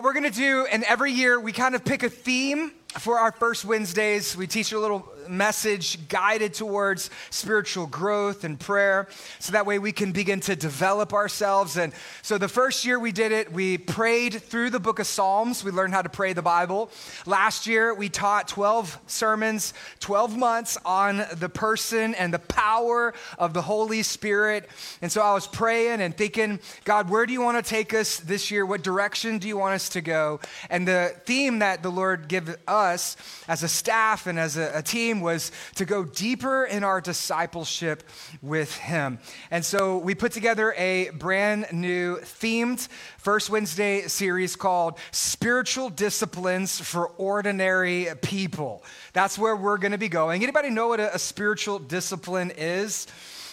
what we're going to do, and every year we kind of pick a theme for our first Wednesdays. We teach a little message guided towards spiritual growth and prayer so that way we can begin to develop ourselves. And so the first year we did it, we prayed through the book of Psalms. We learned how to pray the Bible. Last year we taught 12 sermons, 12 months on the person and the power of the Holy Spirit. And so I was praying and thinking, God, where do you want to take us this year? What direction do you want us to go? And the theme that the Lord gave us as a staff and as a, a team was to go deeper in our discipleship with Him. And so we put together a brand new themed First Wednesday series called Spiritual Disciplines for Ordinary People. That's where we're going to be going. Anybody know what a, a spiritual discipline is?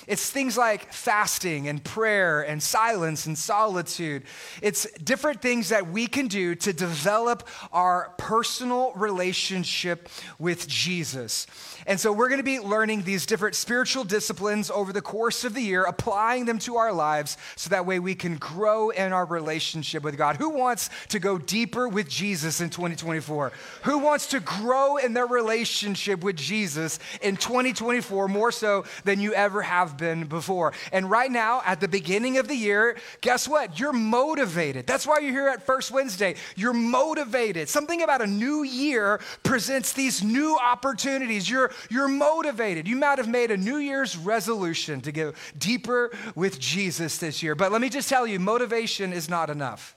It's things like fasting and prayer and silence and solitude. It's different things that we can do to develop our personal relationship with Jesus. And so we're going to be learning these different spiritual disciplines over the course of the year, applying them to our lives so that way we can grow in our relationship with God. Who wants to go deeper with Jesus in 2024? Who wants to grow in their relationship with Jesus in 2024 more so than you ever have been before? And right now, at the beginning of the year, guess what? You're motivated. That's why you're here at First Wednesday. You're motivated. Something about a new year presents these new opportunities. You're you're motivated. You might have made a New Year's resolution to go deeper with Jesus this year. But let me just tell you, motivation is not enough.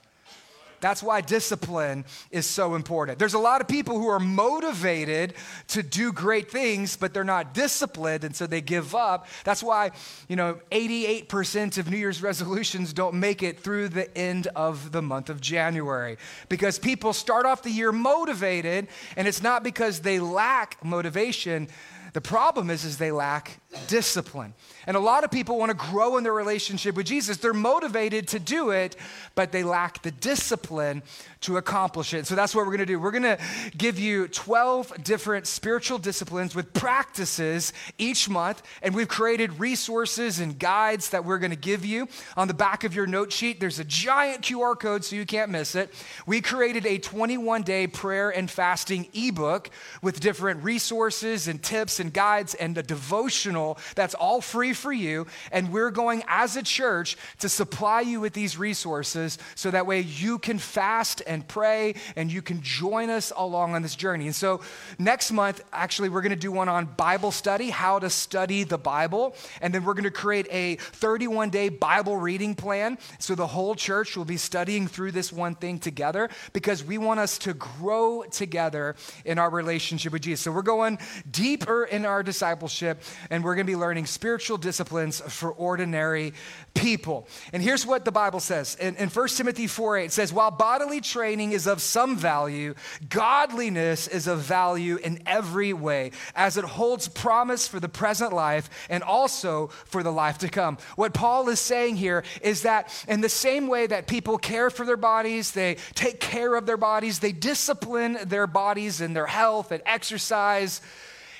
That's why discipline is so important. There's a lot of people who are motivated to do great things, but they're not disciplined, and so they give up. That's why, you know, 88% of New Year's resolutions don't make it through the end of the month of January because people start off the year motivated, and it's not because they lack motivation. The problem is, is they lack discipline. And a lot of people want to grow in their relationship with Jesus. They're motivated to do it, but they lack the discipline to accomplish it. So that's what we're going to do. We're going to give you 12 different spiritual disciplines with practices each month. And we've created resources and guides that we're going to give you. On the back of your note sheet, there's a giant QR code so you can't miss it. We created a 21 day prayer and fasting ebook with different resources and tips and guides and a devotional that's all free for you. And we're going as a church to supply you with these resources so that way you can fast and pray and you can join us along on this journey. And so next month, actually, we're going to do one on Bible study, how to study the Bible. And then we're going to create a 31 day Bible reading plan. So the whole church will be studying through this one thing together because we want us to grow together in our relationship with Jesus. So we're going deeper in our discipleship and we're going to be learning spiritual disciplines for ordinary people. And here's what the Bible says in, in 1 Timothy 4 8 it says, While bodily training is of some value, godliness is of value in every way, as it holds promise for the present life and also for the life to come. What Paul is saying here is that in the same way that people care for their bodies, they take care of their bodies, they discipline their bodies and their health and exercise.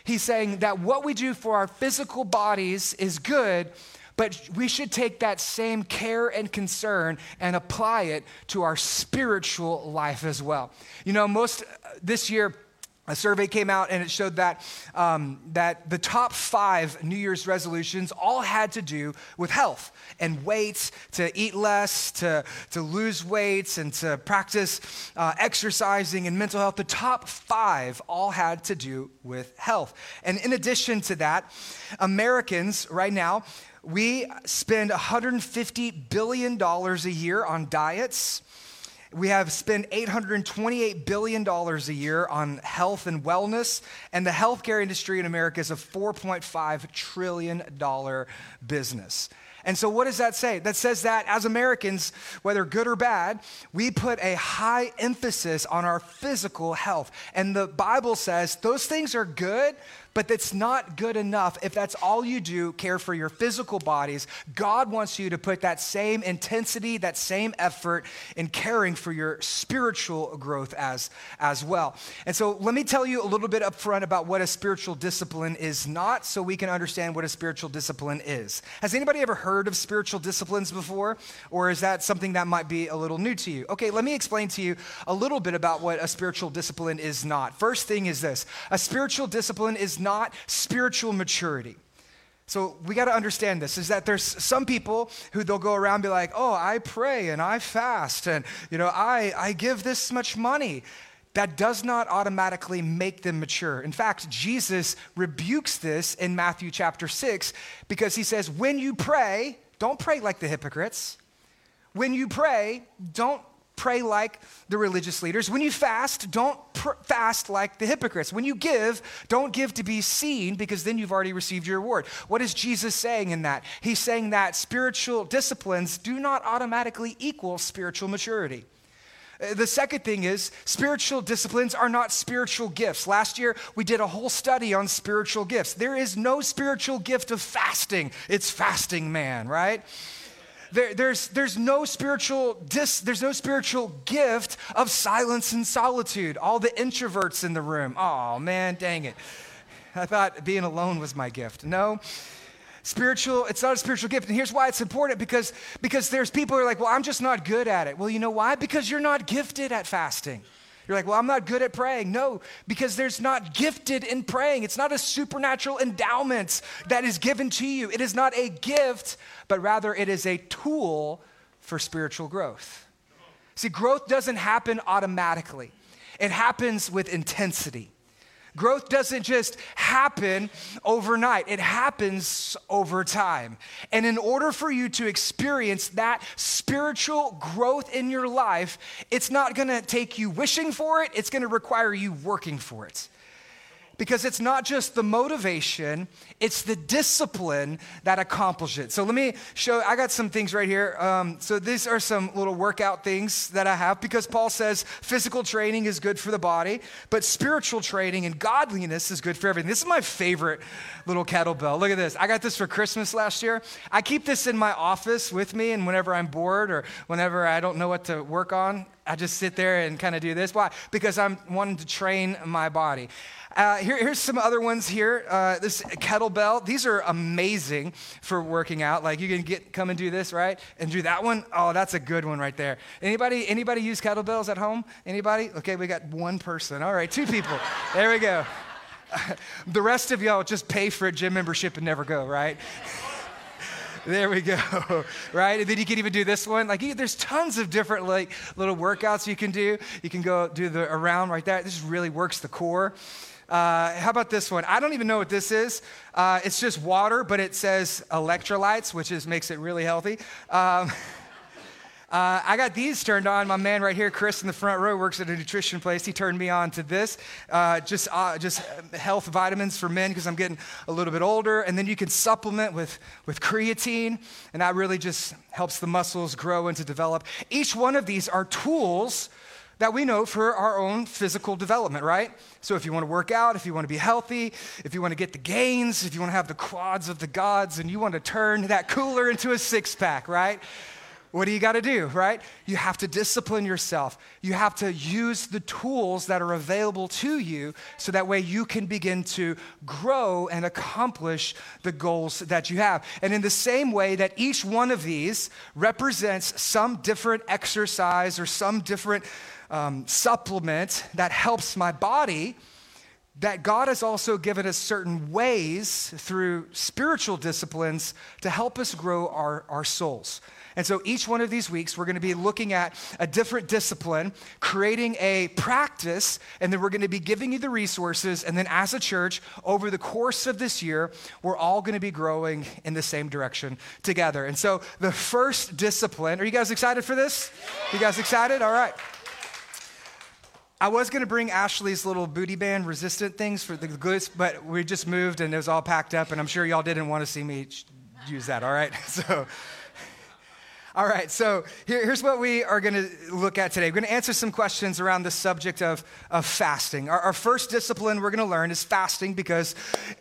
He's saying that what we do for our physical bodies is good, but we should take that same care and concern and apply it to our spiritual life as well. You know, most uh, this year, a survey came out and it showed that, um, that the top five New Year's resolutions all had to do with health and weight, to eat less, to, to lose weight, and to practice uh, exercising and mental health. The top five all had to do with health. And in addition to that, Americans right now, we spend $150 billion a year on diets. We have spent $828 billion a year on health and wellness, and the healthcare industry in America is a $4.5 trillion business. And so, what does that say? That says that as Americans, whether good or bad, we put a high emphasis on our physical health. And the Bible says those things are good, But that's not good enough if that's all you do, care for your physical bodies. God wants you to put that same intensity, that same effort in caring for your spiritual growth as, as well. And so let me tell you a little bit up front about what a spiritual discipline is not so we can understand what a spiritual discipline is. Has anybody ever heard of spiritual disciplines before? Or is that something that might be a little new to you? Okay, let me explain to you a little bit about what a spiritual discipline is not. First thing is this a spiritual discipline is not spiritual maturity. So we got to understand this is that there's some people who they'll go around be like, "Oh, I pray and I fast and you know, I I give this much money." That does not automatically make them mature. In fact, Jesus rebukes this in Matthew chapter 6 because he says, "When you pray, don't pray like the hypocrites. When you pray, don't pray like the religious leaders. When you fast, don't pr- fast like the hypocrites. When you give, don't give to be seen because then you've already received your reward. What is Jesus saying in that? He's saying that spiritual disciplines do not automatically equal spiritual maturity. Uh, the second thing is spiritual disciplines are not spiritual gifts. Last year, we did a whole study on spiritual gifts. There is no spiritual gift of fasting, it's fasting man, right? There, there's, there's, no spiritual dis, there's no spiritual gift of silence and solitude. All the introverts in the room. Oh, man, dang it. I thought being alone was my gift. No. Spiritual, it's not a spiritual gift. And here's why it's important because, because there's people who are like, well, I'm just not good at it. Well, you know why? Because you're not gifted at fasting. You're like, well, I'm not good at praying. No, because there's not gifted in praying. It's not a supernatural endowment that is given to you. It is not a gift, but rather it is a tool for spiritual growth. See, growth doesn't happen automatically, it happens with intensity. Growth doesn't just happen overnight, it happens over time. And in order for you to experience that spiritual growth in your life, it's not gonna take you wishing for it, it's gonna require you working for it because it's not just the motivation, it's the discipline that accomplishes it. So let me show, I got some things right here. Um, so these are some little workout things that I have because Paul says physical training is good for the body, but spiritual training and godliness is good for everything. This is my favorite little kettlebell. Look at this. I got this for Christmas last year. I keep this in my office with me, and whenever I'm bored or whenever I don't know what to work on, I just sit there and kind of do this. Why? Because I'm wanting to train my body. Uh, here, here's some other ones here. Uh, this kettlebell. These are amazing for working out. Like you can get come and do this, right? And do that one. Oh, that's a good one right there. Anybody? Anybody use kettlebells at home? Anybody? Okay, we got one person. All right, two people. there we go. the rest of y'all just pay for a gym membership and never go, right? there we go right and then you can even do this one like there's tons of different like little workouts you can do you can go do the around right there this really works the core uh, how about this one? I don't even know what this is. Uh, it's just water, but it says electrolytes, which is, makes it really healthy. Um, Uh, I got these turned on. My man right here, Chris, in the front row, works at a nutrition place. He turned me on to this, uh, just uh, just health vitamins for men because I'm getting a little bit older. And then you can supplement with with creatine, and that really just helps the muscles grow and to develop. Each one of these are tools that we know for our own physical development, right? So if you want to work out, if you want to be healthy, if you want to get the gains, if you want to have the quads of the gods, and you want to turn that cooler into a six pack, right? What do you got to do, right? You have to discipline yourself. You have to use the tools that are available to you so that way you can begin to grow and accomplish the goals that you have. And in the same way that each one of these represents some different exercise or some different um, supplement that helps my body, that God has also given us certain ways through spiritual disciplines to help us grow our, our souls. And so each one of these weeks, we're going to be looking at a different discipline, creating a practice, and then we're going to be giving you the resources. And then as a church, over the course of this year, we're all going to be growing in the same direction together. And so the first discipline, are you guys excited for this? You guys excited? All right. I was going to bring Ashley's little booty band resistant things for the goods, but we just moved and it was all packed up, and I'm sure y'all didn't want to see me use that, all right? So All right, so here, here's what we are going to look at today. We're going to answer some questions around the subject of, of fasting. Our, our first discipline we're going to learn is fasting because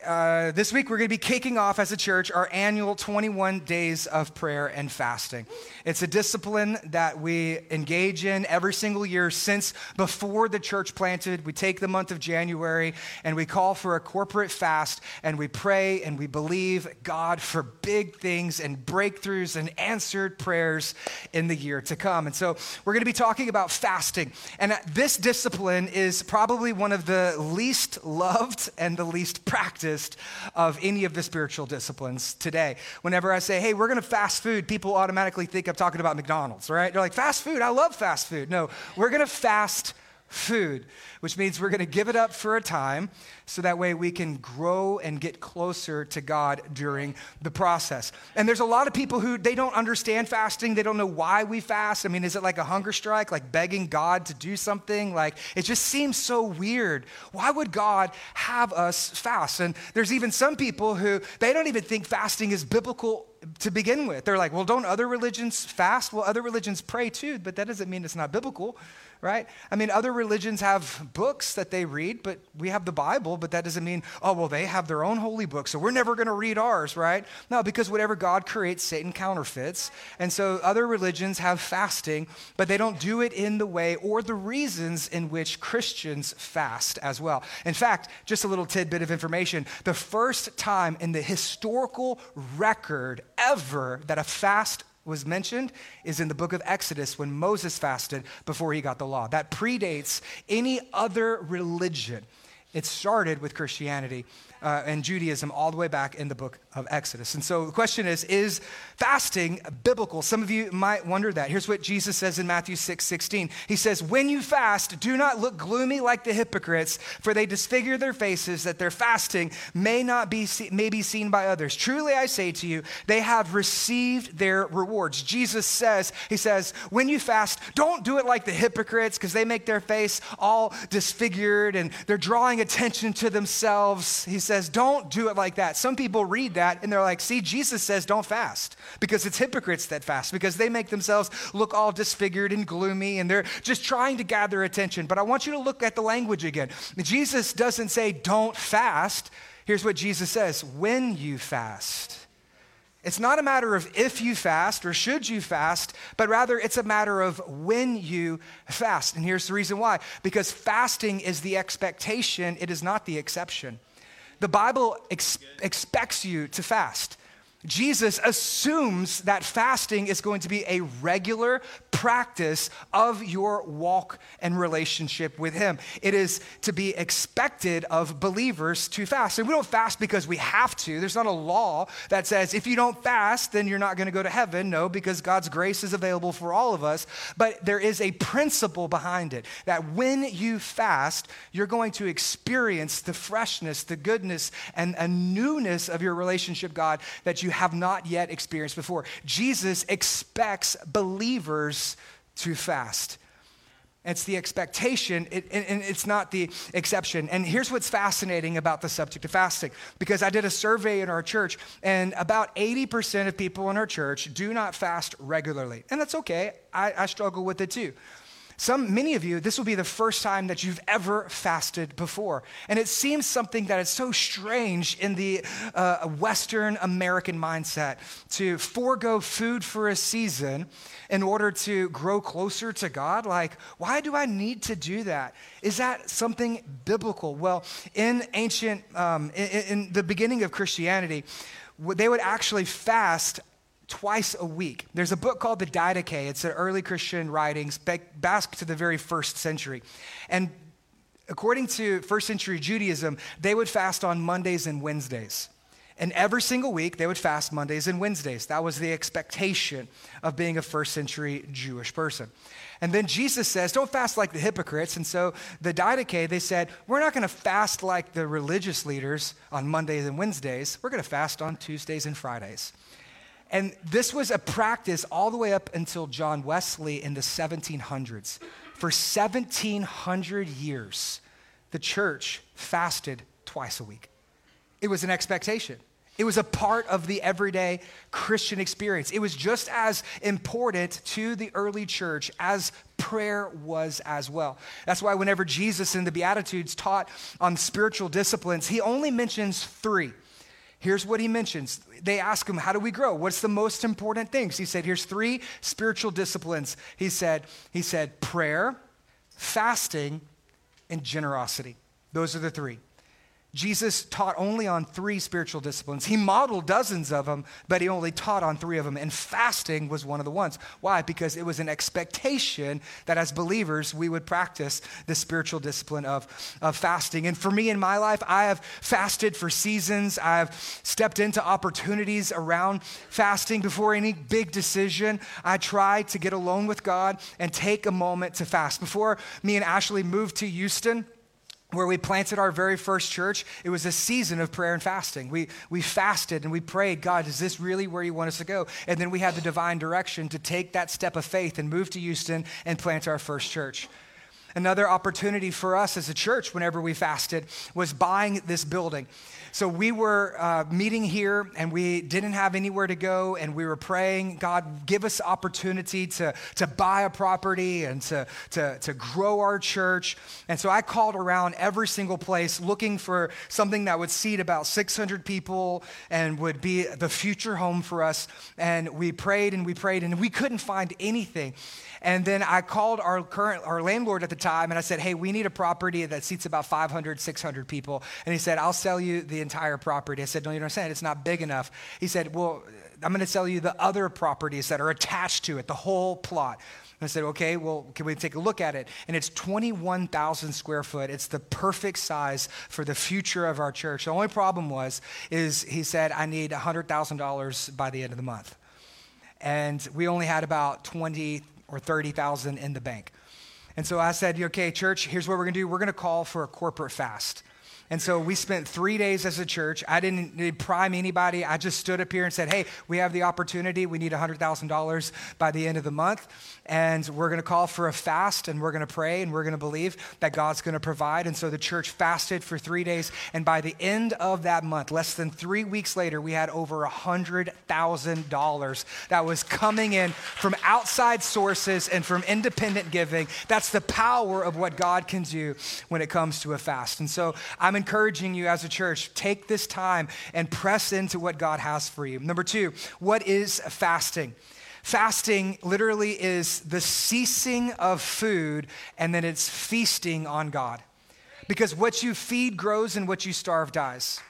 uh, this week we're going to be kicking off as a church our annual 21 days of prayer and fasting. It's a discipline that we engage in every single year since before the church planted. We take the month of January and we call for a corporate fast and we pray and we believe God for big things and breakthroughs and answered prayers prayers in the year to come. And so we're going to be talking about fasting. And this discipline is probably one of the least loved and the least practiced of any of the spiritual disciplines today. Whenever I say, hey, we're going to fast food, people automatically think I'm talking about McDonald's, right? They're like, fast food, I love fast food. No, we're going to fast food, which means we're going to give it up for a time so that way we can grow and get closer to God during the process. And there's a lot of people who they don't understand fasting, they don't know why we fast. I mean, is it like a hunger strike, like begging God to do something? Like it just seems so weird. Why would God have us fast? And there's even some people who they don't even think fasting is biblical to begin with. They're like, well, don't other religions fast? Well, other religions pray too, but that doesn't mean it's not biblical right? I mean, other religions have books that they read, but we have the Bible, but that doesn't mean, oh, well, they have their own holy book, so we're never going to read ours, right? No, because whatever God creates, Satan counterfeits. And so other religions have fasting, but they don't do it in the way or the reasons in which Christians fast as well. In fact, just a little tidbit of information the first time in the historical record ever that a fast was mentioned is in the book of Exodus when Moses fasted before he got the law. That predates any other religion. It started with Christianity uh, and Judaism all the way back in the book of Exodus. And so the question is Is fasting biblical? Some of you might wonder that. Here's what Jesus says in Matthew 6 16. He says, When you fast, do not look gloomy like the hypocrites, for they disfigure their faces that their fasting may not be, may be seen by others. Truly I say to you, they have received their rewards. Jesus says, He says, When you fast, don't do it like the hypocrites, because they make their face all disfigured and they're drawing attention to themselves. He don't do it like that. Some people read that and they're like, see, Jesus says don't fast because it's hypocrites that fast because they make themselves look all disfigured and gloomy and they're just trying to gather attention. But I want you to look at the language again. Jesus doesn't say don't fast. Here's what Jesus says when you fast. It's not a matter of if you fast or should you fast, but rather it's a matter of when you fast. And here's the reason why because fasting is the expectation, it is not the exception. The Bible ex- expects you to fast. Jesus assumes that fasting is going to be a regular practice of your walk and relationship with Him. It is to be expected of believers to fast. And we don't fast because we have to. There's not a law that says if you don't fast, then you're not going to go to heaven. No, because God's grace is available for all of us. But there is a principle behind it that when you fast, you're going to experience the freshness, the goodness, and a newness of your relationship, God, that you have not yet experienced before. Jesus expects believers to fast. It's the expectation, and it's not the exception. And here's what's fascinating about the subject of fasting because I did a survey in our church, and about 80% of people in our church do not fast regularly. And that's okay, I struggle with it too. Some, many of you, this will be the first time that you've ever fasted before. And it seems something that is so strange in the uh, Western American mindset to forego food for a season in order to grow closer to God. Like, why do I need to do that? Is that something biblical? Well, in ancient, um, in, in the beginning of Christianity, they would actually fast twice a week. There's a book called the Didache. It's an early Christian writings back to the very first century. And according to first century Judaism, they would fast on Mondays and Wednesdays. And every single week, they would fast Mondays and Wednesdays. That was the expectation of being a first century Jewish person. And then Jesus says, don't fast like the hypocrites. And so the Didache, they said, we're not going to fast like the religious leaders on Mondays and Wednesdays. We're going to fast on Tuesdays and Fridays. And this was a practice all the way up until John Wesley in the 1700s. For 1700 years, the church fasted twice a week. It was an expectation. It was a part of the everyday Christian experience. It was just as important to the early church as prayer was as well. That's why, whenever Jesus in the Beatitudes taught on spiritual disciplines, he only mentions three. Here's what he mentions. They ask him, How do we grow? What's the most important things? He said, Here's three spiritual disciplines. He said, he said prayer, fasting, and generosity. Those are the three. Jesus taught only on three spiritual disciplines. He modeled dozens of them, but he only taught on three of them. And fasting was one of the ones. Why? Because it was an expectation that as believers, we would practice the spiritual discipline of, of fasting. And for me in my life, I have fasted for seasons. I've stepped into opportunities around fasting. Before any big decision, I try to get alone with God and take a moment to fast. Before me and Ashley moved to Houston, where we planted our very first church, it was a season of prayer and fasting. We, we fasted and we prayed, God, is this really where you want us to go? And then we had the divine direction to take that step of faith and move to Houston and plant our first church. Another opportunity for us as a church, whenever we fasted, was buying this building. So we were uh, meeting here and we didn't have anywhere to go, and we were praying, God, give us opportunity to, to buy a property and to, to, to grow our church. And so I called around every single place looking for something that would seat about 600 people and would be the future home for us. And we prayed and we prayed, and we couldn't find anything. And then I called our current our landlord at the time and I said, "Hey, we need a property that seats about 500, 600 people." And he said, "I'll sell you the entire property." I said, "No, you don't understand. It's not big enough." He said, "Well, I'm going to sell you the other properties that are attached to it, the whole plot." I said, okay, well, can we take a look at it? And it's 21,000 square foot. It's the perfect size for the future of our church. The only problem was, is he said, I need $100,000 by the end of the month. And we only had about 20, or 30,000 in the bank. And so I said, okay, church, here's what we're going to do. We're going to call for a corporate fast. And so we spent three days as a church. I didn't prime anybody. I just stood up here and said, hey, we have the opportunity. We need $100,000 by the end of the month. And we're going to call for a fast and we're going to pray and we're going to believe that God's going to provide. And so the church fasted for three days. And by the end of that month, less than three weeks later, we had over $100,000 that was coming in from outside sources and from independent giving. That's the power of what God can do when it comes to a fast. And so I'm encouraging you as a church, take this time and press into what God has for you. Number two, what is fasting? Fasting literally is the ceasing of food and then it's feasting on God. Because what you feed grows and what you starve dies.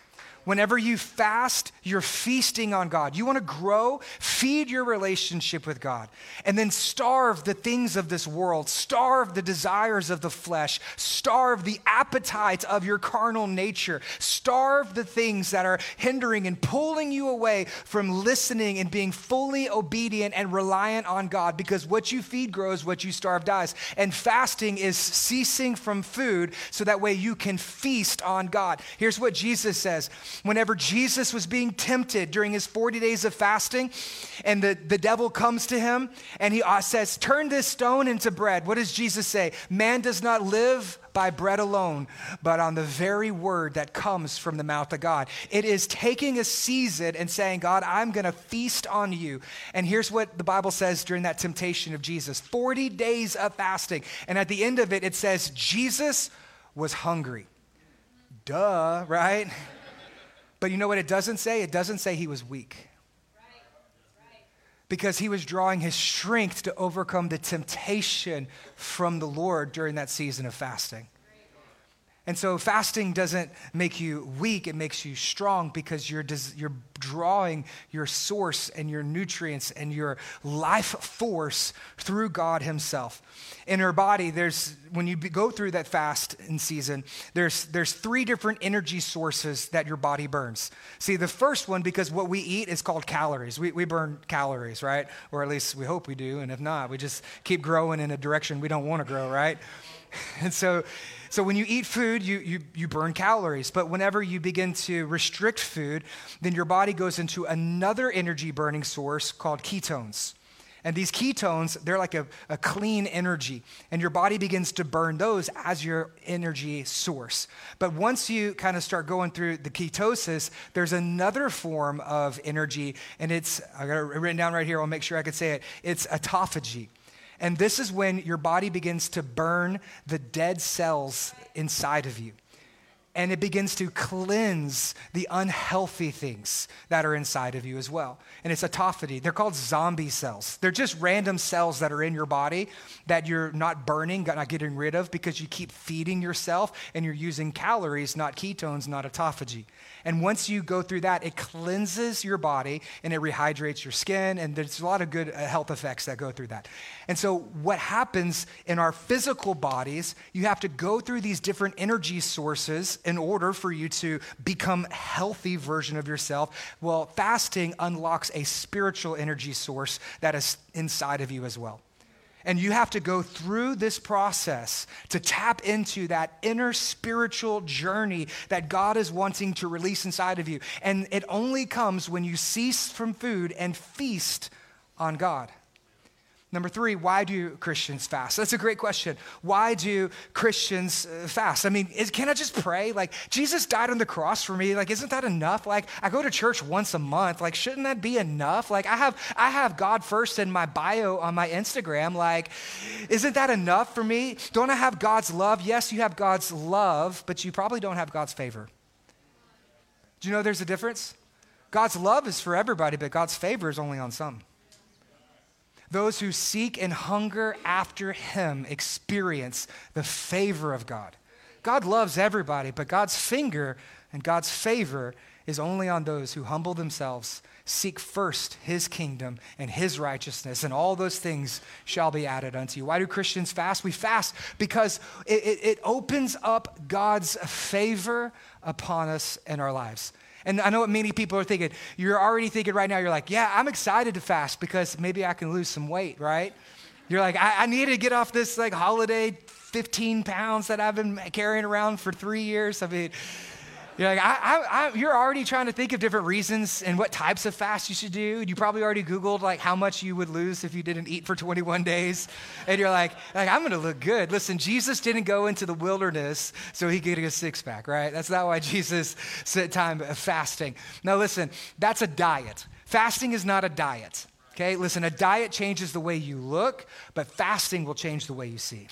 Whenever you fast, you're feasting on God. You want to grow, feed your relationship with God, and then starve the things of this world, starve the desires of the flesh, starve the appetites of your carnal nature, starve the things that are hindering and pulling you away from listening and being fully obedient and reliant on God. Because what you feed grows, what you starve dies. And fasting is ceasing from food so that way you can feast on God. Here's what Jesus says whenever Jesus was being tempted during his 40 days of fasting, and the, the devil comes to him and he uh, says, Turn this stone into bread. What does Jesus say? Man does not live by bread alone, but on the very word that comes from the mouth of God. It is taking a season and saying, God, I'm going to feast on you. And here's what the Bible says during that temptation of Jesus 40 days of fasting. And at the end of it, it says, Jesus was hungry. Duh, right? But you know what it doesn't say? It doesn't say he was weak. Because he was drawing his strength to overcome the temptation from the Lord during that season of fasting. And so fasting doesn't make you weak, it makes you strong because you're, you're drawing your source and your nutrients and your life force through God Himself. In our body, there's, when you go through that fast in season, there's, there's three different energy sources that your body burns. See, the first one, because what we eat is called calories. We, we burn calories, right? Or at least we hope we do. And if not, we just keep growing in a direction we don't want to grow, right? And so, so when you eat food, you, you, you burn calories. But whenever you begin to restrict food, then your body goes into another energy burning source called ketones. And these ketones, they're like a, a, clean energy, and your body begins to burn those as your energy source. But once you kind of start going through the ketosis, there's another form of energy, and it's, I got it written down right here, I'll make sure I can say it. It's autophagy. And this is when your body begins to burn the dead cells inside of you and it begins to cleanse the unhealthy things that are inside of you as well. And it's autophagy. They're called zombie cells. They're just random cells that are in your body that you're not burning, not getting rid of because you keep feeding yourself and you're using calories, not ketones, not autophagy. And once you go through that, it cleanses your body and it rehydrates your skin. And there's a lot of good uh, health effects that go through that. And so, what happens in our physical bodies, you have to go through these different energy sources in order for you to become a healthy version of yourself. Well, fasting unlocks a spiritual energy source that is inside of you as well. And you have to go through this process to tap into that inner spiritual journey that God is wanting to release inside of you. And it only comes when you cease from food and feast on God. Number three, why do Christians fast? That's a great question. Why do Christians uh, fast? I mean, is, can I just pray? Like, Jesus died on the cross for me. Like, isn't that enough? Like, I go to church once a month. Like, shouldn't that be enough? Like, I have, I have God first in my bio on my Instagram. Like, isn't that enough for me? Don't I have God's love? Yes, you have God's love, but you probably don't have God's favor. Do you know there's a difference? God's love is for everybody, but God's favor is only on some. Those who seek and hunger after Him experience the favor of God. God loves everybody, but God's finger and God's favor is only on those who humble themselves, seek first His kingdom and His righteousness, and all those things shall be added unto you. Why do Christians fast? We fast because it, it, it opens up God's favor upon us in our lives. And I know what many people are thinking. You're already thinking right now, you're like, yeah, I'm excited to fast because maybe I can lose some weight, right? You're like, I, I need to get off this like holiday 15 pounds that I've been carrying around for three years. I mean, you're like, I, I, I, you're already trying to think of different reasons and what types of fast you should do. You probably already Googled like how much you would lose if you didn't eat for 21 days. And you're like, like I'm going to look good. Listen, Jesus didn't go into the wilderness so he could get a six pack, right? That's not why Jesus set time of fasting. Now, listen, that's a diet. Fasting is not a diet. Okay, listen, a diet changes the way you look, but fasting will change the way you see.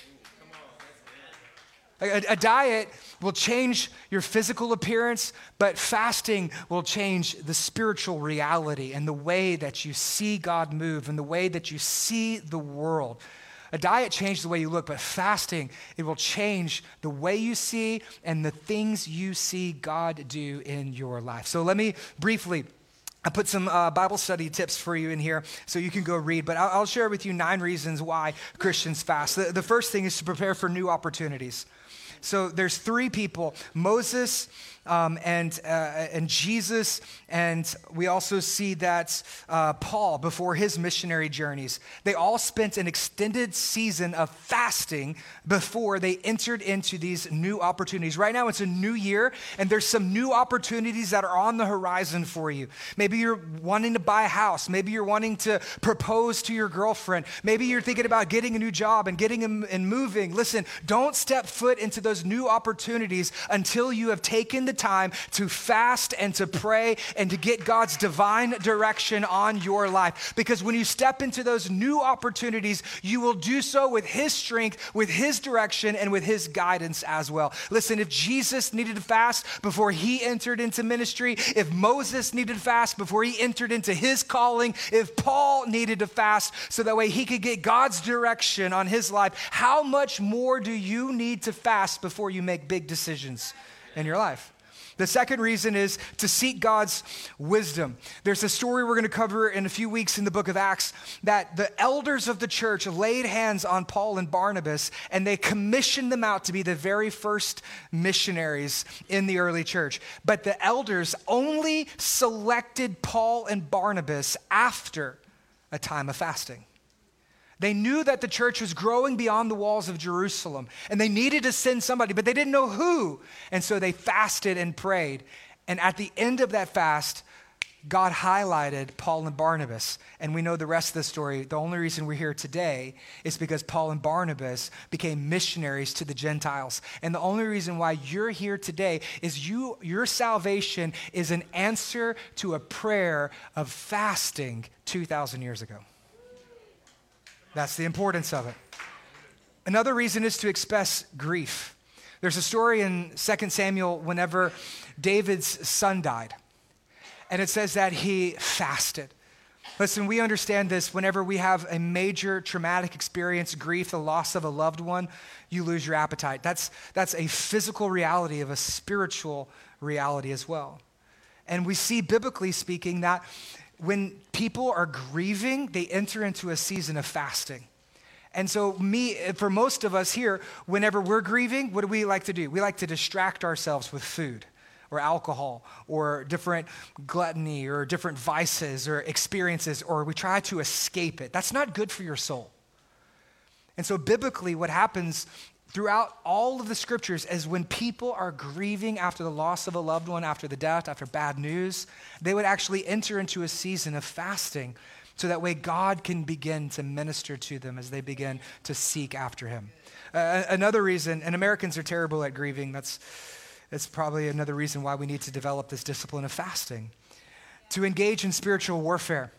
A, a, diet will change your physical appearance, but fasting will change the spiritual reality and the way that you see God move and the way that you see the world. A diet changes the way you look, but fasting, it will change the way you see and the things you see God do in your life. So let me briefly I put some uh, Bible study tips for you in here so you can go read, but I'll, I'll share with you nine reasons why Christians fast. The, the first thing is to prepare for new opportunities. So there's three people Moses, um, and, uh, and Jesus. And we also see that uh, Paul, before his missionary journeys, they all spent an extended season of fasting before they entered into these new opportunities. Right now, it's a new year, and there's some new opportunities that are on the horizon for you. Maybe you're wanting to buy a house. Maybe you're wanting to propose to your girlfriend. Maybe you're thinking about getting a new job and getting and moving. Listen, don't step foot into those new opportunities until you have taken the time to fast and to pray and to get God's divine direction on your life. Because when you step into those new opportunities, you will do so with His strength, with His direction, and with His guidance as well. Listen, if Jesus needed to fast before He entered into ministry, if Moses needed to fast before he entered into his calling, if Paul needed to fast so that way he could get God's direction on his life, how much more do you need to fast before you make big decisions in your life? The second reason is to seek God's wisdom. There's a story we're going to cover in a few weeks in the book of Acts that the elders of the church laid hands on Paul and Barnabas and they commissioned them out to be the very first missionaries in the early church. But the elders only selected Paul and Barnabas after a time of fasting. They knew that the church was growing beyond the walls of Jerusalem and they needed to send somebody, but they didn't know who. And so they fasted and prayed. And at the end of that fast, God highlighted Paul and Barnabas. And we know the rest of the story. The only reason we're here today is because Paul and Barnabas became missionaries to the Gentiles. And the only reason why you're here today is you, your salvation is an answer to a prayer of fasting 2,000 years ago. That's the importance of it. Another reason is to express grief. There's a story in 2 Samuel whenever David's son died. And it says that he fasted. Listen, we understand this whenever we have a major traumatic experience, grief, the loss of a loved one, you lose your appetite. That's, that's a physical reality of a spiritual reality as well. And we see, biblically speaking, that when people are grieving, they enter into a season of fasting. And so, me, for most of us here, whenever we're grieving, what do we like to do? We like to distract ourselves with food or alcohol or different gluttony or different vices or experiences, or we try to escape it. That's not good for your soul. And so, biblically, what happens throughout all of the scriptures is when people are grieving after the loss of a loved one, after the death, after bad news, they would actually enter into a season of fasting so that way God can begin to minister to them as they begin to seek after Him. Uh, another reason, and Americans are terrible at grieving, that's it's probably another reason why we need to develop this discipline of fasting. To engage in spiritual warfare.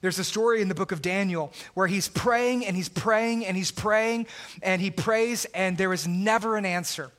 There's a story in the book of Daniel where he's praying and he's praying and he's praying and he prays and there is never an answer.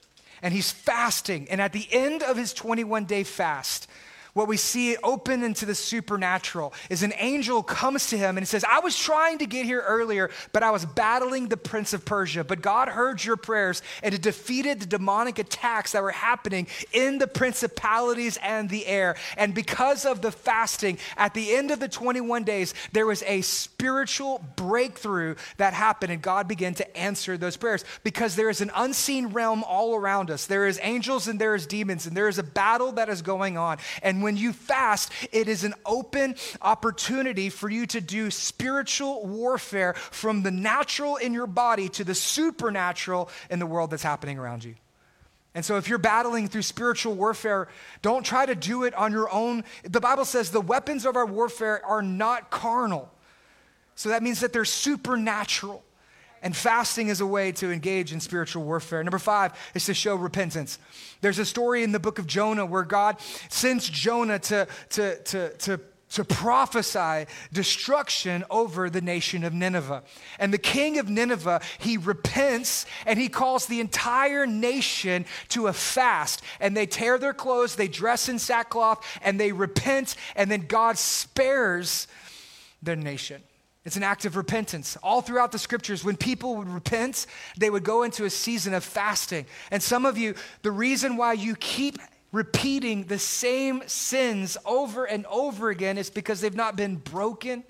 And he's fasting. And at the end of his 21 day fast, what we see open into the supernatural is an angel comes to him and says, I was trying to get here earlier, but I was battling the prince of Persia. But God heard your prayers and it defeated the demonic attacks that were happening in the principalities and the air. And because of the fasting, at the end of the 21 days, there was a spiritual breakthrough that happened, and God began to answer those prayers because there is an unseen realm all around us. There is angels and there is demons, and there is a battle that is going on. And when you fast, it is an open opportunity for you to do spiritual warfare from the natural in your body to the supernatural in the world that's happening around you. And so, if you're battling through spiritual warfare, don't try to do it on your own. The Bible says the weapons of our warfare are not carnal. So that means that they're supernatural. And fasting is a way to engage in spiritual warfare. Number five is to show repentance. There's a story in the book of Jonah where God sends Jonah to, to, to, to to prophesy destruction over the nation of Nineveh. And the king of Nineveh, he repents and he calls the entire nation to a fast. And they tear their clothes, they dress in sackcloth, and they repent, and then God spares their nation. It's an act of repentance. All throughout the scriptures, when people would repent, they would go into a season of fasting. And some of you, the reason why you keep repeating the same sins over and over again is because they've not been broken.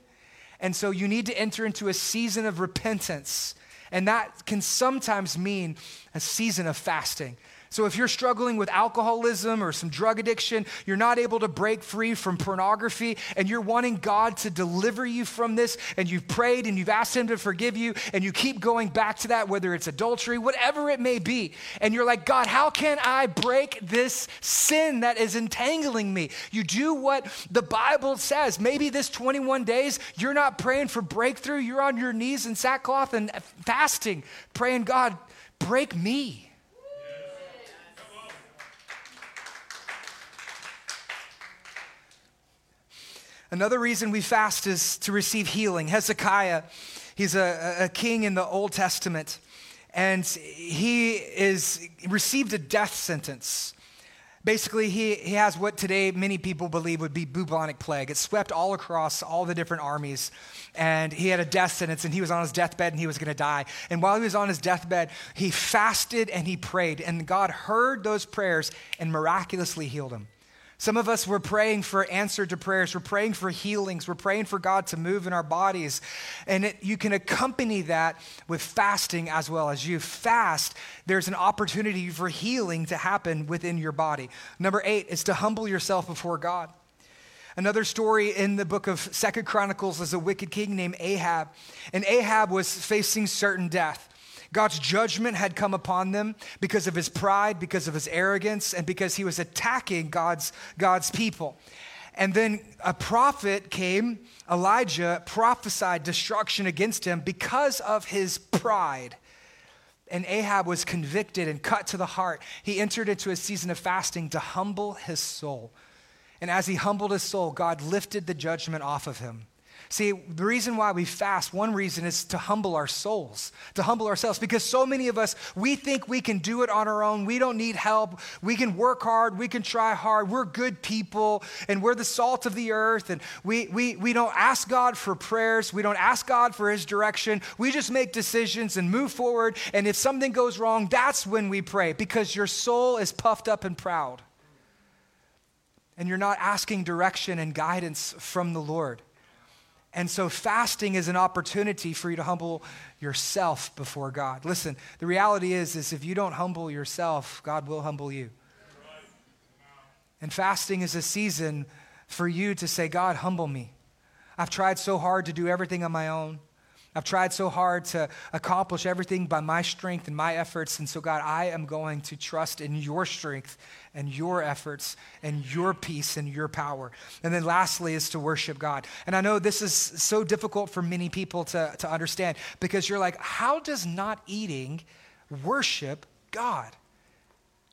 And so you need to enter into a season of repentance. And that can sometimes mean a season of fasting. So if you're struggling with alcoholism or some drug addiction, you're not able to break free from pornography, and you're wanting God to deliver you from this, and you've prayed and you've asked Him to forgive you, and you keep going back to that, whether it's adultery, whatever it may be, and you're like, God, how can I break this sin that is entangling me? You do what the Bible says. Maybe this 21 days, you're not praying for breakthrough, you're on your knees in sackcloth and fasting, praying, God, break me. Another reason we fast is to receive healing. Hezekiah, he's a, a king in the Old Testament, and he is received a death sentence. Basically, he, he has what today many people believe would be bubonic plague. It swept all across all the different armies, and he had a death sentence, and he was on his deathbed, and he was going to die. And while he was on his deathbed, he fasted and he prayed, and God heard those prayers and miraculously healed him. Some of us, we're praying for answer to prayers. We're praying for healings. We're praying for God to move in our bodies. And it, you can accompany that with fasting as well. As you fast, there's an opportunity for healing to happen within your body. Number eight is to humble yourself before God. Another story in the book of Second Chronicles is a wicked king named Ahab. And Ahab was facing certain death. God's judgment had come upon them because of his pride, because of his arrogance, and because he was attacking God's, God's people. And then a prophet came, Elijah prophesied destruction against him because of his pride. And Ahab was convicted and cut to the heart. He entered into a season of fasting to humble his soul. And as he humbled his soul, God lifted the judgment off of him. See, the reason why we fast, one reason is to humble our souls, to humble ourselves, because so many of us, we think we can do it on our own. We don't need help. We can work hard. We can try hard. We're good people, and we're the salt of the earth. And we, we, we don't ask God for prayers. We don't ask God for his direction. We just make decisions and move forward. And if something goes wrong, that's when we pray, because your soul is puffed up and proud. And you're not asking direction and guidance from the Lord. And so fasting is an opportunity for you to humble yourself before God. Listen, the reality is is if you don't humble yourself, God will humble you. And fasting is a season for you to say, God, humble me. I've tried so hard to do everything on my own. I've tried so hard to accomplish everything by my strength and my efforts. And so, God, I am going to trust in your strength and your efforts and your peace and your power. And then, lastly, is to worship God. And I know this is so difficult for many people to, to understand because you're like, how does not eating worship God?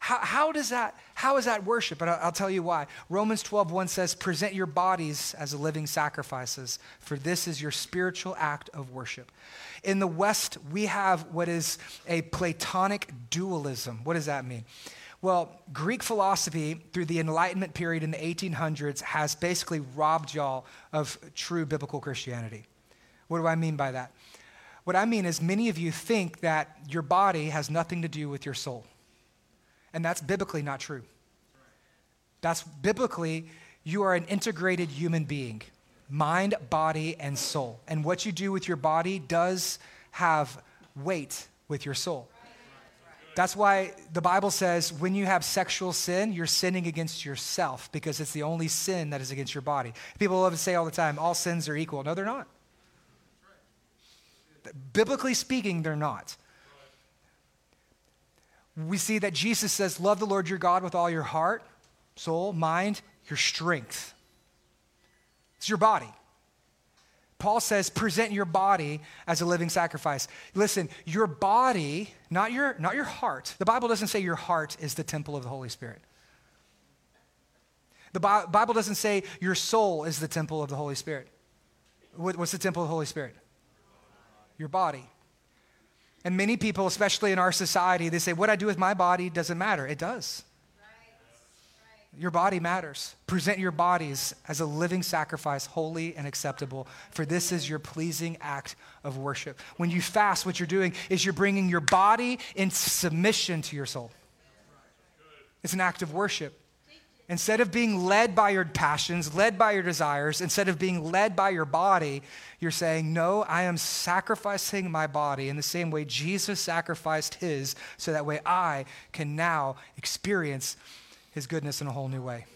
How, how does that, how is that worship? And I'll, I'll tell you why. Romans 12, 1 says, present your bodies as living sacrifices, for this is your spiritual act of worship. In the West, we have what is a Platonic dualism. What does that mean? Well, Greek philosophy through the Enlightenment period in the 1800s has basically robbed y'all of true biblical Christianity. What do I mean by that? What I mean is, many of you think that your body has nothing to do with your soul. And that's biblically not true. That's biblically, you are an integrated human being mind, body, and soul. And what you do with your body does have weight with your soul. That's why the Bible says when you have sexual sin, you're sinning against yourself because it's the only sin that is against your body. People love to say all the time, all sins are equal. No, they're not. Biblically speaking, they're not we see that Jesus says, Love the Lord your God with all your heart, soul, mind, your strength. It's your body. Paul says, present your body as a living sacrifice. Listen, your body, not your, not your heart. The Bible doesn't say your heart is the temple of the Holy Spirit. The Bible doesn't say your soul is the temple of the Holy Spirit. What's the temple of the Holy Spirit? Your body. And many people, especially in our society, they say, What I do with my body doesn't matter. It does. Your body matters. Present your bodies as a living sacrifice, holy and acceptable, for this is your pleasing act of worship. When you fast, what you're doing is you're bringing your body in submission to your soul. It's an act of worship. Instead of being led by your passions, led by your desires, instead of being led by your body, you're saying, No, I am sacrificing my body in the same way Jesus sacrificed his, so that way I can now experience his goodness in a whole new way.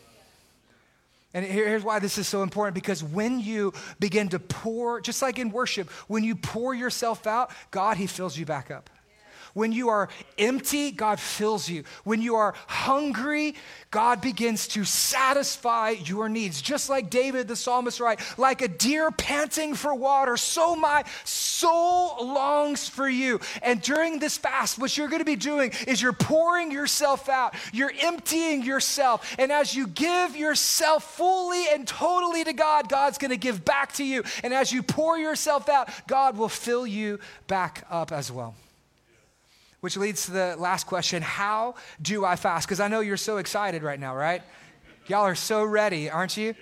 And here's why this is so important because when you begin to pour, just like in worship, when you pour yourself out, God, He fills you back up. When you are empty, God fills you. When you are hungry, God begins to satisfy your needs. Just like David the psalmist right, like a deer panting for water, so my soul longs for you. And during this fast, what you're going to be doing is you're pouring yourself out. You're emptying yourself. And as you give yourself fully and totally to God, God's going to give back to you. And as you pour yourself out, God will fill you back up as well. Which leads to the last question How do I fast? Because I know you're so excited right now, right? Y'all are so ready, aren't you?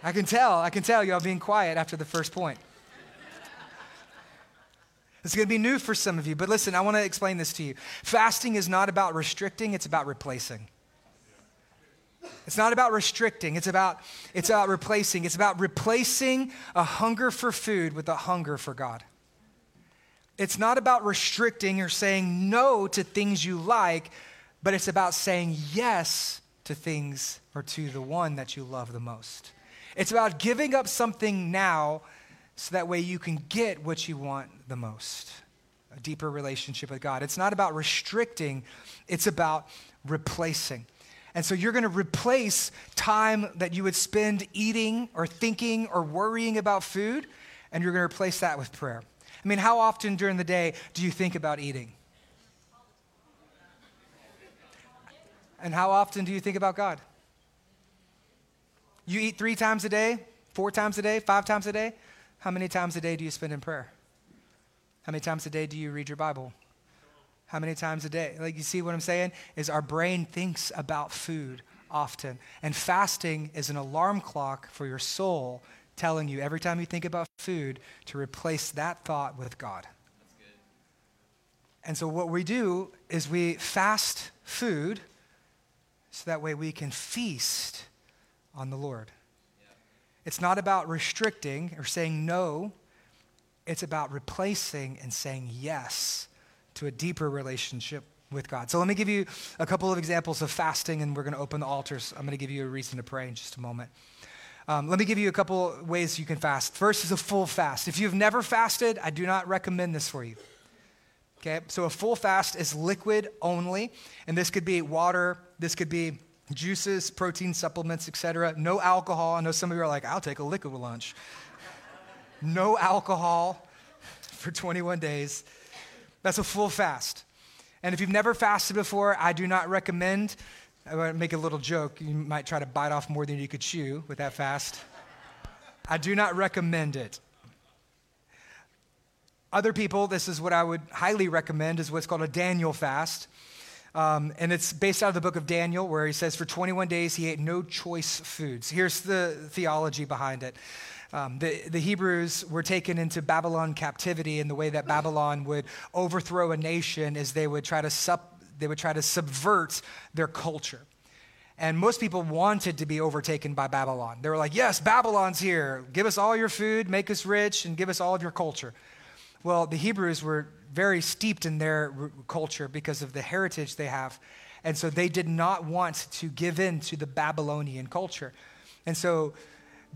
I can tell. I can tell y'all being quiet after the first point. It's going to be new for some of you, but listen, I want to explain this to you. Fasting is not about restricting, it's about replacing. It's not about restricting, it's about it's about replacing. It's about replacing a hunger for food with a hunger for God. It's not about restricting or saying no to things you like, but it's about saying yes to things or to the one that you love the most. It's about giving up something now so that way you can get what you want the most a deeper relationship with God. It's not about restricting, it's about replacing. And so you're going to replace time that you would spend eating or thinking or worrying about food, and you're going to replace that with prayer. I mean, how often during the day do you think about eating? And how often do you think about God? You eat three times a day, four times a day, five times a day? How many times a day do you spend in prayer? How many times a day do you read your Bible? How many times a day? Like, you see what I'm saying? Is our brain thinks about food often. And fasting is an alarm clock for your soul telling you every time you think about food to replace that thought with God. And so, what we do is we fast food so that way we can feast on the Lord. It's not about restricting or saying no, it's about replacing and saying yes to a deeper relationship with God. So let me give you a couple of examples of fasting, and we're going to open the altars. I'm going to give you a reason to pray in just a moment. Um, let me give you a couple ways you can fast. First is a full fast. If you've never fasted, I do not recommend this for you. Okay, so a full fast is liquid only, and this could be water, this could be juices, protein supplements, etc. No alcohol. I know some of you are like, I'll take a liquid lunch. no alcohol for 21 days. That's a full fast. And if you've never fasted before, I do not recommend. I want to make a little joke. You might try to bite off more than you could chew with that fast. I do not recommend it. Other people, this is what I would highly recommend, is what's called a Daniel fast. Um, and it's based out of the book of Daniel, where he says for 21 days he ate no choice foods. Here's the theology behind it. Um, the, the Hebrews were taken into Babylon captivity, and the way that Babylon would overthrow a nation is they would try to, sup, they would try to subvert their culture. And most people wanted to be overtaken by Babylon. They were like, Yes, Babylon's here. Give us all your food, make us rich, and give us all of your culture. Well, the Hebrews were very steeped in their culture because of the heritage they have. And so they did not want to give in to the Babylonian culture. And so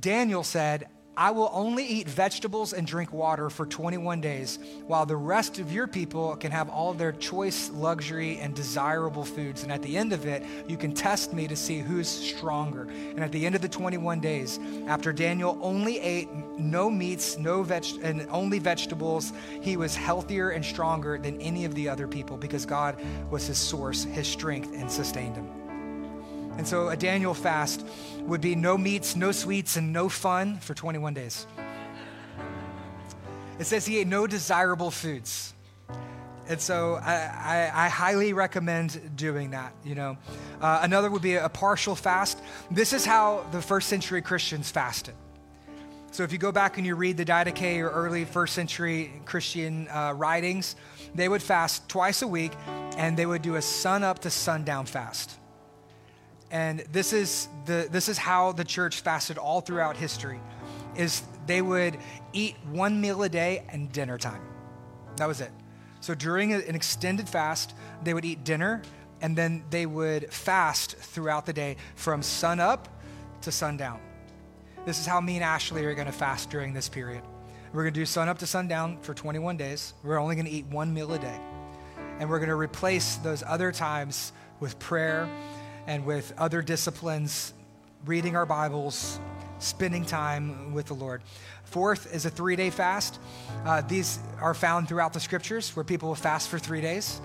Daniel said, I will only eat vegetables and drink water for 21 days, while the rest of your people can have all their choice, luxury, and desirable foods. And at the end of it, you can test me to see who's stronger. And at the end of the 21 days, after Daniel only ate no meats, no veg, and only vegetables, he was healthier and stronger than any of the other people because God was his source, his strength, and sustained him. And so a Daniel fast would be no meats, no sweets, and no fun for 21 days. It says he ate no desirable foods. And so I, I, I highly recommend doing that. You know, uh, another would be a partial fast. This is how the first century Christians fasted. So if you go back and you read the Didache or early first century Christian uh, writings, they would fast twice a week, and they would do a sun up to sundown fast. And this is, the, this is how the church fasted all throughout history, is they would eat one meal a day and dinner time. That was it. So during an extended fast, they would eat dinner and then they would fast throughout the day from sun up to sundown. This is how me and Ashley are going to fast during this period. We're going to do sun up to sundown for 21 days. We're only going to eat one meal a day. And we're going to replace those other times with prayer and with other disciplines, reading our Bibles, spending time with the Lord. Fourth is a three day fast. Uh, these are found throughout the scriptures where people will fast for three days.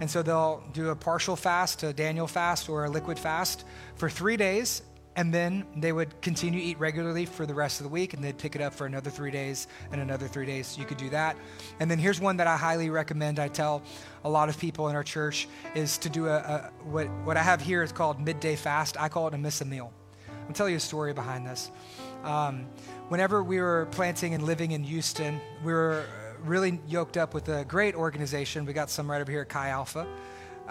And so they'll do a partial fast, a Daniel fast, or a liquid fast for three days and then they would continue to eat regularly for the rest of the week, and they'd pick it up for another three days and another three days. So you could do that. And then here's one that I highly recommend. I tell a lot of people in our church is to do a, a what what I have here is called midday fast. I call it a miss a meal. I'll tell you a story behind this. Um, whenever we were planting and living in Houston, we were really yoked up with a great organization. We got some right over here at Chi Alpha.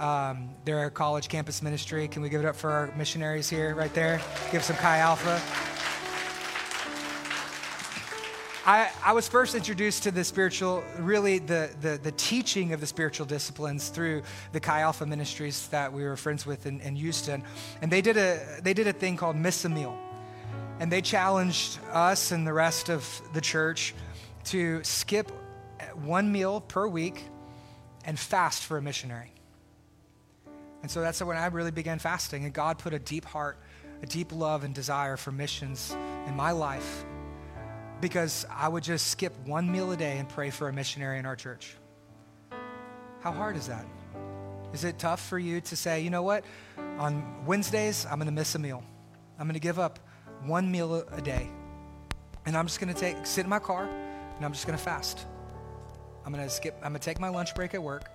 Um, college campus ministry. Can we give it up for our missionaries here, right there? Give some Chi Alpha. I, I, was first introduced to the spiritual, really the, the, the, teaching of the spiritual disciplines through the Chi Alpha ministries that we were friends with in, in Houston. And they did, a, they did a thing called Miss a Meal. And they challenged us and the rest of the church to skip one meal per week and fast for a missionary. And so that's when I really began fasting. And God put a deep heart, a deep love and desire for missions in my life because I would just skip one meal a day and pray for a missionary in our church. How hard is that? Is it tough for you to say, you know what? On Wednesdays, I'm going to miss a meal. I'm going to give up one meal a day. And I'm just going to take sit in my car and I'm just going to fast. I'm going to skip I'm going to take my lunch break at work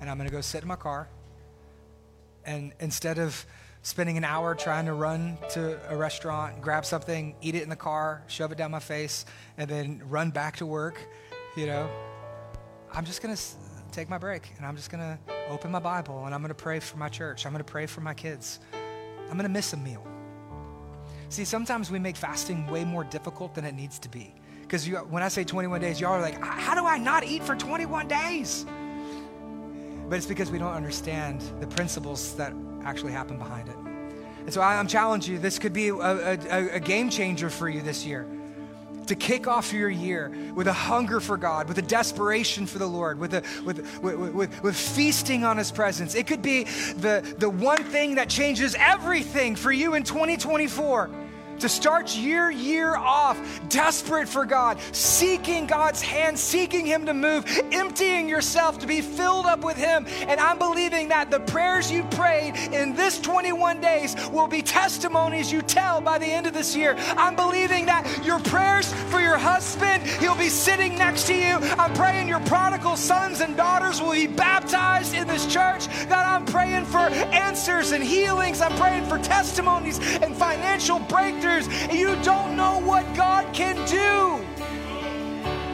and I'm going to go sit in my car. And instead of spending an hour trying to run to a restaurant, grab something, eat it in the car, shove it down my face, and then run back to work, you know, I'm just going to take my break and I'm just going to open my Bible and I'm going to pray for my church. I'm going to pray for my kids. I'm going to miss a meal. See, sometimes we make fasting way more difficult than it needs to be. Because when I say 21 days, y'all are like, how do I not eat for 21 days? But it's because we don't understand the principles that actually happen behind it. And so I, am challenging you. This could be a, a, a game changer for you this year to kick off your year with a hunger for God, with a desperation for the Lord, with, a, with, with, with, with, feasting on His presence. It could be the, the one thing that changes everything for you in 2024 to start your year off desperate for God, seeking God's hand, seeking Him to move, emptying yourself to be filled up with Him. And I'm believing that the prayers you prayed in this 21 days will be testimonies you tell by the end of this year. I'm believing that your prayers for your husband, he'll be sitting next to you. I'm praying your prodigal sons and daughters will be baptized in this church. God, I'm praying for answers and healings. I'm praying for testimonies and financial breakthroughs breakthroughs. You don't know what God can do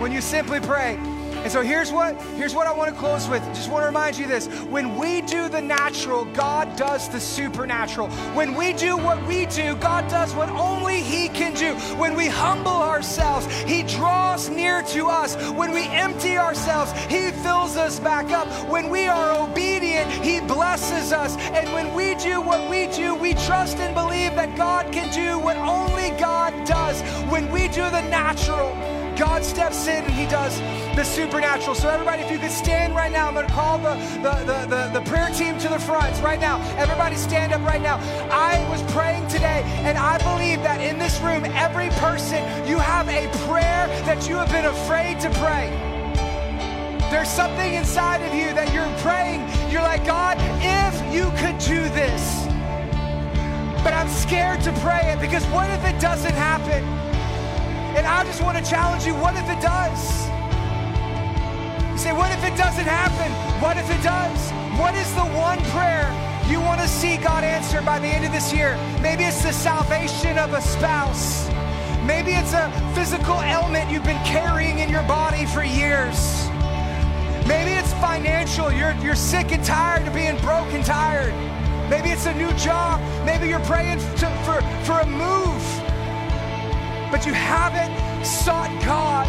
when you simply pray. And so here's what here's what I want to close with. Just want to remind you this. When we do the natural, God does the supernatural. When we do what we do, God does what only he can do. When we humble ourselves, he draws near to us. When we empty ourselves, he fills us back up. When we are obedient, he blesses us. And when we do what we do, we trust and believe that God can do what only God does. When we do the natural, God steps in and He does the supernatural. So, everybody, if you could stand right now, I'm going to call the, the, the, the, the prayer team to the front right now. Everybody, stand up right now. I was praying today, and I believe that in this room, every person, you have a prayer that you have been afraid to pray. There's something inside of you that you're praying. You're like, God, if you could do this, but I'm scared to pray it because what if it doesn't happen? And I just want to challenge you what if it does? You say, what if it doesn't happen? What if it does? What is the one prayer you want to see God answer by the end of this year? Maybe it's the salvation of a spouse. Maybe it's a physical ailment you've been carrying in your body for years. Maybe it's financial. You're, you're sick and tired of being broke and tired. Maybe it's a new job. Maybe you're praying to, for, for a move but you haven't sought God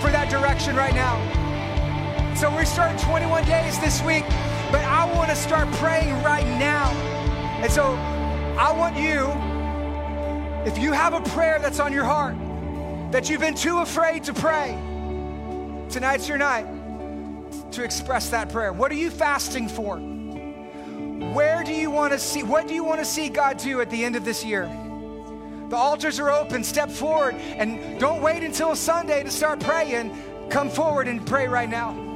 for that direction right now. So we're starting 21 days this week, but I want to start praying right now. And so I want you, if you have a prayer that's on your heart that you've been too afraid to pray, tonight's your night to express that prayer. What are you fasting for? Where do you want to see, what do you want to see God do at the end of this year? The altars are open. Step forward and don't wait until Sunday to start praying. Come forward and pray right now.